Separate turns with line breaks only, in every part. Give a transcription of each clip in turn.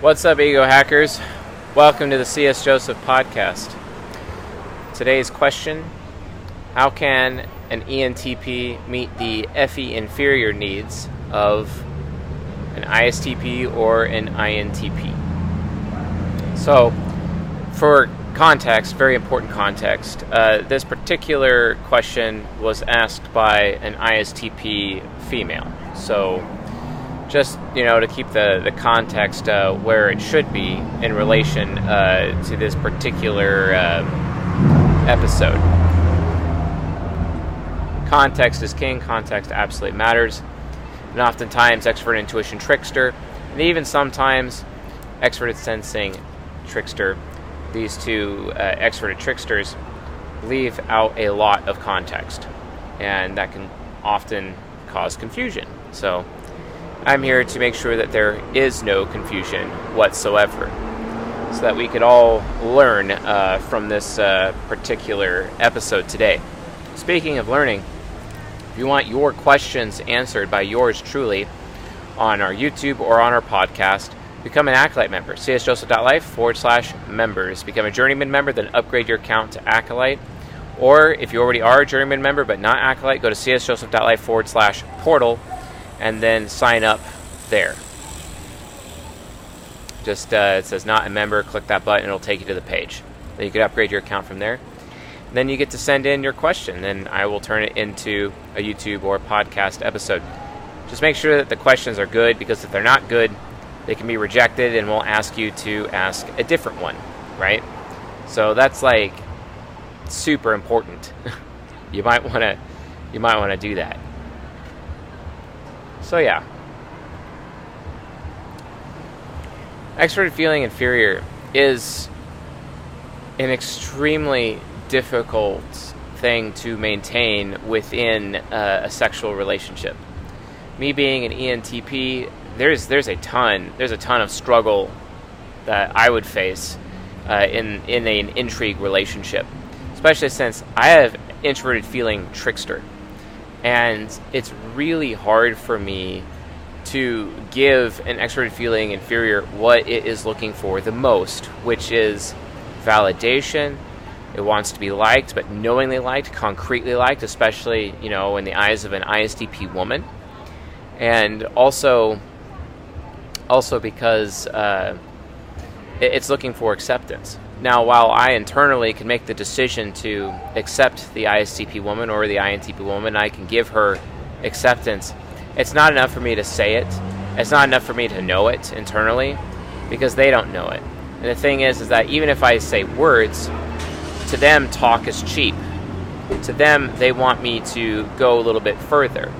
What's up, Ego Hackers? Welcome to the CS Joseph podcast. Today's question How can an ENTP meet the FE inferior needs of an ISTP or an INTP? So, for context, very important context, uh, this particular question was asked by an ISTP female. So, just you know to keep the the context uh, where it should be in relation uh, to this particular uh, episode. Context is king. Context absolutely matters, and oftentimes expert intuition trickster, and even sometimes expert sensing trickster. These two uh, expert tricksters leave out a lot of context, and that can often cause confusion. So. I'm here to make sure that there is no confusion whatsoever, so that we could all learn uh, from this uh, particular episode today. Speaking of learning, if you want your questions answered by yours truly on our YouTube or on our podcast, become an Acolyte member. csjoseph.life forward slash members. Become a Journeyman member, then upgrade your account to Acolyte. Or if you already are a Journeyman member but not Acolyte, go to csjoseph.life forward slash portal and then sign up there. Just uh, it says not a member, click that button, it'll take you to the page. Then you can upgrade your account from there. Then you get to send in your question, and I will turn it into a YouTube or podcast episode. Just make sure that the questions are good because if they're not good, they can be rejected, and we'll ask you to ask a different one, right? So that's like super important. you might want to you might want to do that. So yeah. Extroverted feeling inferior is an extremely difficult thing to maintain within uh, a sexual relationship. Me being an ENTP, there's there's a ton there's a ton of struggle that I would face uh, in in an intrigue relationship, especially since I have introverted feeling trickster and it's really hard for me to give an extroverted feeling inferior what it is looking for the most, which is validation. It wants to be liked, but knowingly liked, concretely liked, especially you know in the eyes of an ISTP woman, and also also because uh, it- it's looking for acceptance. Now, while I internally can make the decision to accept the ISTP woman or the INTP woman, I can give her acceptance. It's not enough for me to say it. It's not enough for me to know it internally because they don't know it. And the thing is, is that even if I say words, to them talk is cheap. To them, they want me to go a little bit further.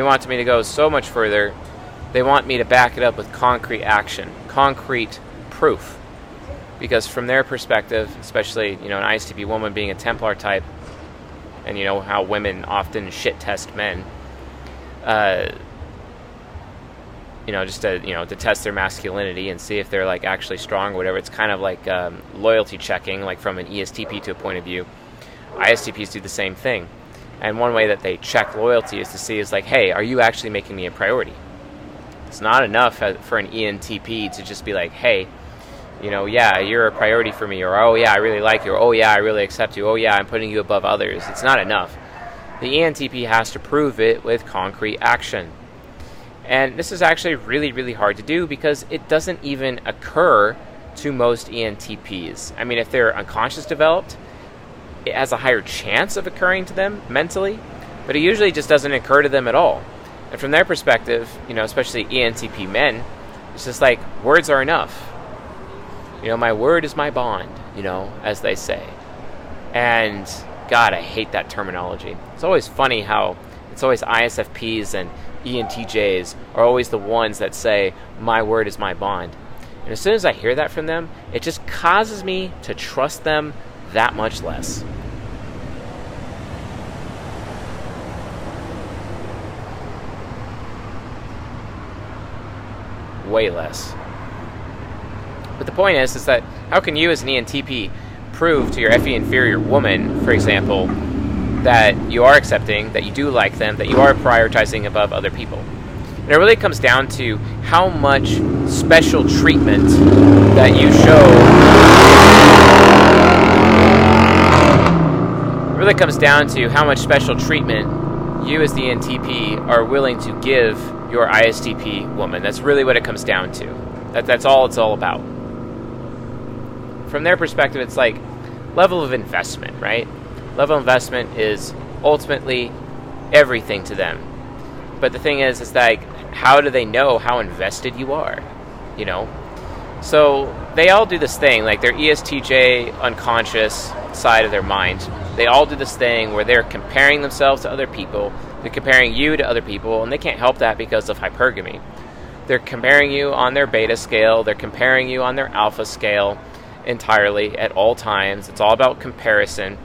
They want me to go so much further they want me to back it up with concrete action, concrete proof. Because from their perspective, especially you know an ISTP woman being a Templar type, and you know how women often shit test men, uh, you know just to you know to test their masculinity and see if they're like actually strong or whatever. It's kind of like um, loyalty checking, like from an ESTP to a point of view. ISTPs do the same thing, and one way that they check loyalty is to see is like, hey, are you actually making me a priority? It's not enough for an ENTP to just be like, hey, you know, yeah, you're a priority for me, or oh, yeah, I really like you, or oh, yeah, I really accept you, oh, yeah, I'm putting you above others. It's not enough. The ENTP has to prove it with concrete action. And this is actually really, really hard to do because it doesn't even occur to most ENTPs. I mean, if they're unconscious developed, it has a higher chance of occurring to them mentally, but it usually just doesn't occur to them at all. And from their perspective, you know, especially ENTP men, it's just like words are enough. You know, my word is my bond, you know, as they say. And God, I hate that terminology. It's always funny how it's always ISFPs and ENTJs are always the ones that say, my word is my bond. And as soon as I hear that from them, it just causes me to trust them that much less. way less. But the point is, is that how can you as an ENTP prove to your FE inferior woman, for example, that you are accepting, that you do like them, that you are prioritizing above other people? And it really comes down to how much special treatment that you show. Really comes down to how much special treatment you as the NTP, are willing to give your ISTP woman. That's really what it comes down to. That, that's all it's all about. From their perspective, it's like level of investment, right? Level of investment is ultimately everything to them. But the thing is, is like, how do they know how invested you are? You know? So they all do this thing, like their ESTJ unconscious side of their mind. They all do this thing where they're comparing themselves to other people, they're comparing you to other people, and they can't help that because of hypergamy. They're comparing you on their beta scale, they're comparing you on their alpha scale entirely at all times. It's all about comparison,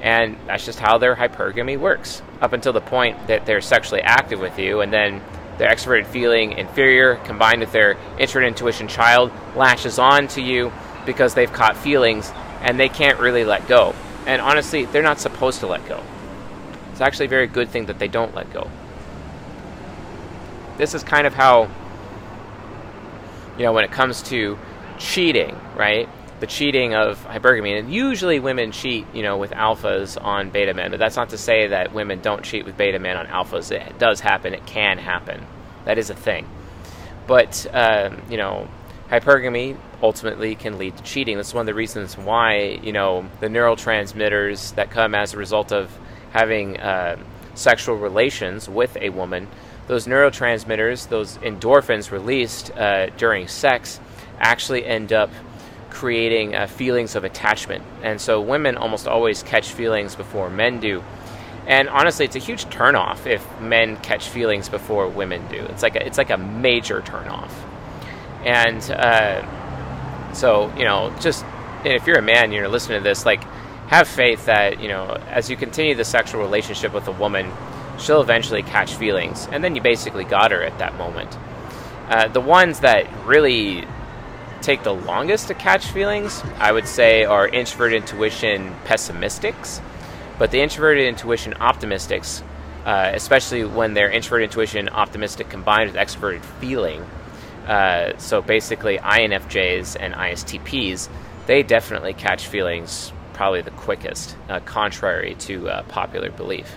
and that's just how their hypergamy works up until the point that they're sexually active with you, and then their extroverted feeling inferior combined with their introverted intuition child latches on to you because they've caught feelings and they can't really let go. And honestly, they're not supposed to let go. It's actually a very good thing that they don't let go. This is kind of how, you know, when it comes to cheating, right? The cheating of hypergamy, and usually women cheat, you know, with alphas on beta men. But that's not to say that women don't cheat with beta men on alphas. It does happen. It can happen. That is a thing. But um, you know, hypergamy ultimately can lead to cheating. That's one of the reasons why you know the neurotransmitters that come as a result of having uh, sexual relations with a woman, those neurotransmitters, those endorphins released uh, during sex, actually end up creating uh, feelings of attachment. And so women almost always catch feelings before men do. And honestly, it's a huge turnoff if men catch feelings before women do. It's like a, it's like a major turnoff. And uh, so you know, just if you're a man, you're listening to this, like have faith that you know as you continue the sexual relationship with a woman, she'll eventually catch feelings, and then you basically got her at that moment. Uh, the ones that really take the longest to catch feelings, I would say, are introvert intuition pessimistics. But the introverted intuition optimistics, uh, especially when they're introvert intuition optimistic combined with extroverted feeling, uh, so basically INFJs and ISTPs, they definitely catch feelings probably the quickest, uh, contrary to uh, popular belief.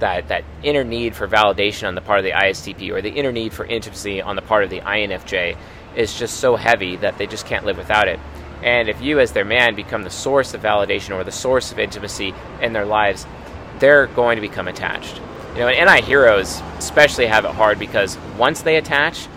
That, that inner need for validation on the part of the ISTP or the inner need for intimacy on the part of the INFJ is just so heavy that they just can't live without it. And if you, as their man, become the source of validation or the source of intimacy in their lives, they're going to become attached. You know, and NI heroes especially have it hard because once they attach,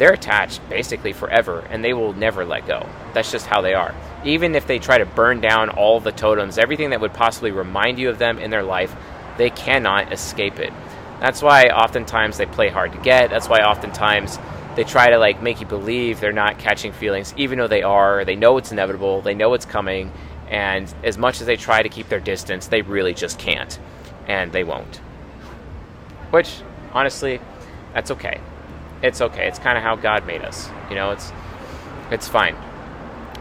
they're attached basically forever and they will never let go. That's just how they are. Even if they try to burn down all the totems, everything that would possibly remind you of them in their life, they cannot escape it. That's why oftentimes they play hard to get. That's why oftentimes they try to like make you believe they're not catching feelings even though they are they know it's inevitable they know it's coming and as much as they try to keep their distance they really just can't and they won't which honestly that's okay it's okay it's kind of how god made us you know it's it's fine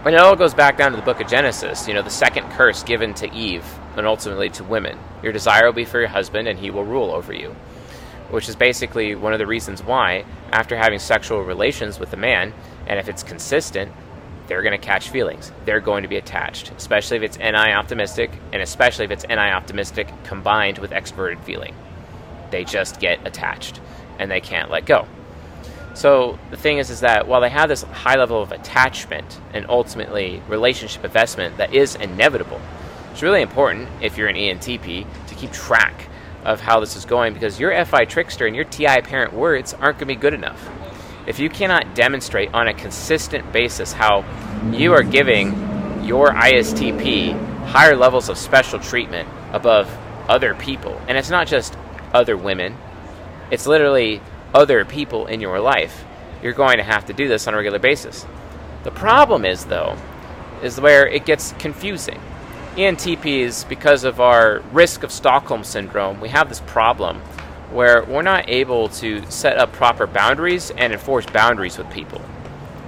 And it all goes back down to the book of genesis you know the second curse given to eve and ultimately to women your desire will be for your husband and he will rule over you which is basically one of the reasons why, after having sexual relations with a man, and if it's consistent, they're going to catch feelings. They're going to be attached, especially if it's NI optimistic, and especially if it's NI optimistic combined with extroverted feeling. They just get attached, and they can't let go. So the thing is, is that while they have this high level of attachment and ultimately relationship investment that is inevitable, it's really important if you're an ENTP to keep track of how this is going because your FI trickster and your TI parent words aren't going to be good enough. If you cannot demonstrate on a consistent basis how you are giving your ISTP higher levels of special treatment above other people, and it's not just other women, it's literally other people in your life, you're going to have to do this on a regular basis. The problem is, though, is where it gets confusing ENTPs, because of our risk of Stockholm syndrome, we have this problem where we're not able to set up proper boundaries and enforce boundaries with people.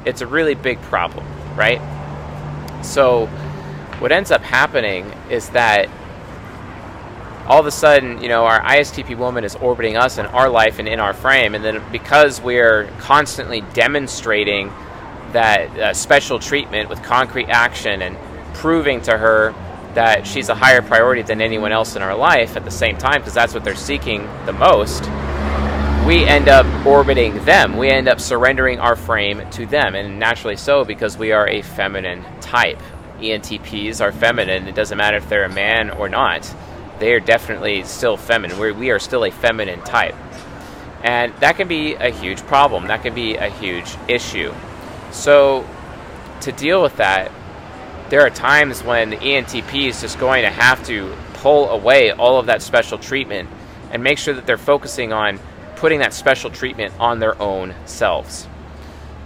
It's a really big problem, right? So, what ends up happening is that all of a sudden, you know, our ISTP woman is orbiting us in our life and in our frame, and then because we're constantly demonstrating that uh, special treatment with concrete action and proving to her that she's a higher priority than anyone else in our life at the same time, because that's what they're seeking the most, we end up orbiting them. We end up surrendering our frame to them, and naturally so because we are a feminine type. ENTPs are feminine. It doesn't matter if they're a man or not. They are definitely still feminine. We're, we are still a feminine type. And that can be a huge problem. That can be a huge issue. So, to deal with that, there are times when the ENTP is just going to have to pull away all of that special treatment and make sure that they're focusing on putting that special treatment on their own selves.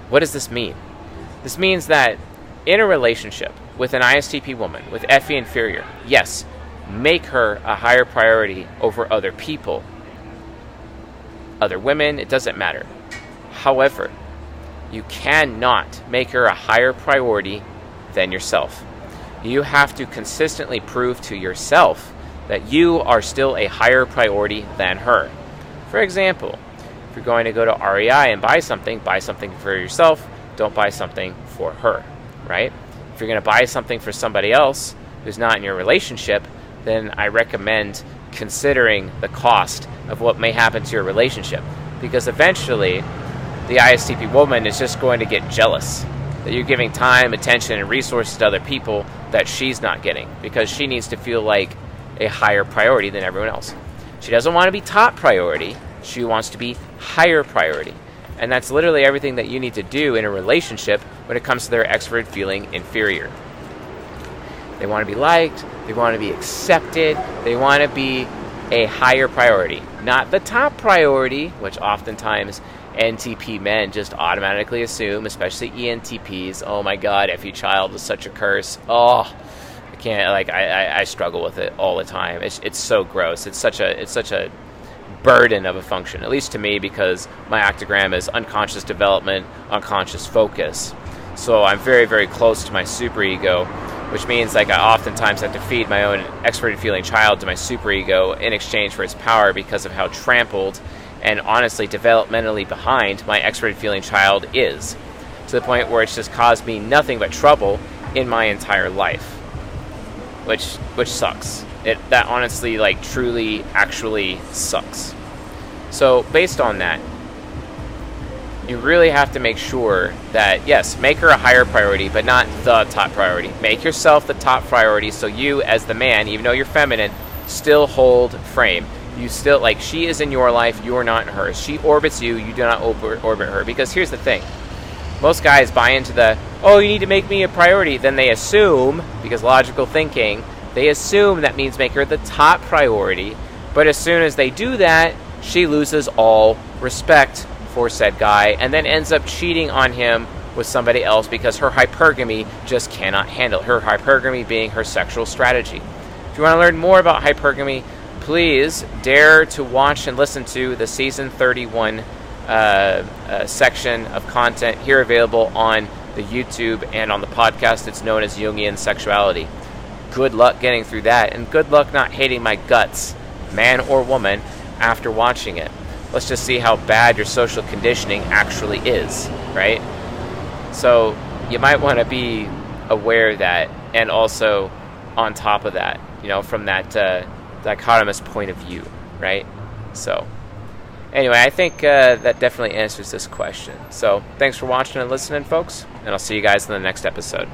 What does this mean? This means that in a relationship with an ISTP woman, with FE inferior, yes, make her a higher priority over other people, other women, it doesn't matter. However, you cannot make her a higher priority than yourself. You have to consistently prove to yourself that you are still a higher priority than her. For example, if you're going to go to REI and buy something, buy something for yourself, don't buy something for her, right? If you're going to buy something for somebody else who's not in your relationship, then I recommend considering the cost of what may happen to your relationship because eventually the ISTP woman is just going to get jealous that you're giving time, attention, and resources to other people that she's not getting because she needs to feel like a higher priority than everyone else. She doesn't want to be top priority, she wants to be higher priority. And that's literally everything that you need to do in a relationship when it comes to their extroverted feeling inferior. They want to be liked, they want to be accepted, they want to be a higher priority, not the top priority, which oftentimes NTP men just automatically assume, especially ENTPs. Oh my God, FE child is such a curse. Oh, I can't like I, I, I struggle with it all the time. It's it's so gross. It's such a it's such a burden of a function, at least to me, because my octagram is unconscious development, unconscious focus. So I'm very very close to my superego, which means like I oftentimes have to feed my own extroverted feeling child to my superego in exchange for its power because of how trampled and honestly developmentally behind my extroverted feeling child is, to the point where it's just caused me nothing but trouble in my entire life, which which sucks. It that honestly like truly actually sucks. So based on that, you really have to make sure that yes, make her a higher priority, but not the top priority. Make yourself the top priority so you as the man, even though you're feminine, still hold frame. You still like she is in your life you're not in hers. She orbits you you do not orbit, orbit her. Because here's the thing. Most guys buy into the oh you need to make me a priority. Then they assume because logical thinking they assume that means make her the top priority. But as soon as they do that she loses all respect for said guy and then ends up cheating on him with somebody else because her hypergamy just cannot handle her hypergamy being her sexual strategy if you want to learn more about hypergamy please dare to watch and listen to the season 31 uh, uh, section of content here available on the YouTube and on the podcast. It's known as Jungian Sexuality. Good luck getting through that, and good luck not hating my guts, man or woman, after watching it. Let's just see how bad your social conditioning actually is, right? So, you might want to be aware of that, and also on top of that, you know, from that. Uh, dichotomous point of view, right? So, anyway, I think uh, that definitely answers this question. So, thanks for watching and listening, folks, and I'll see you guys in the next episode.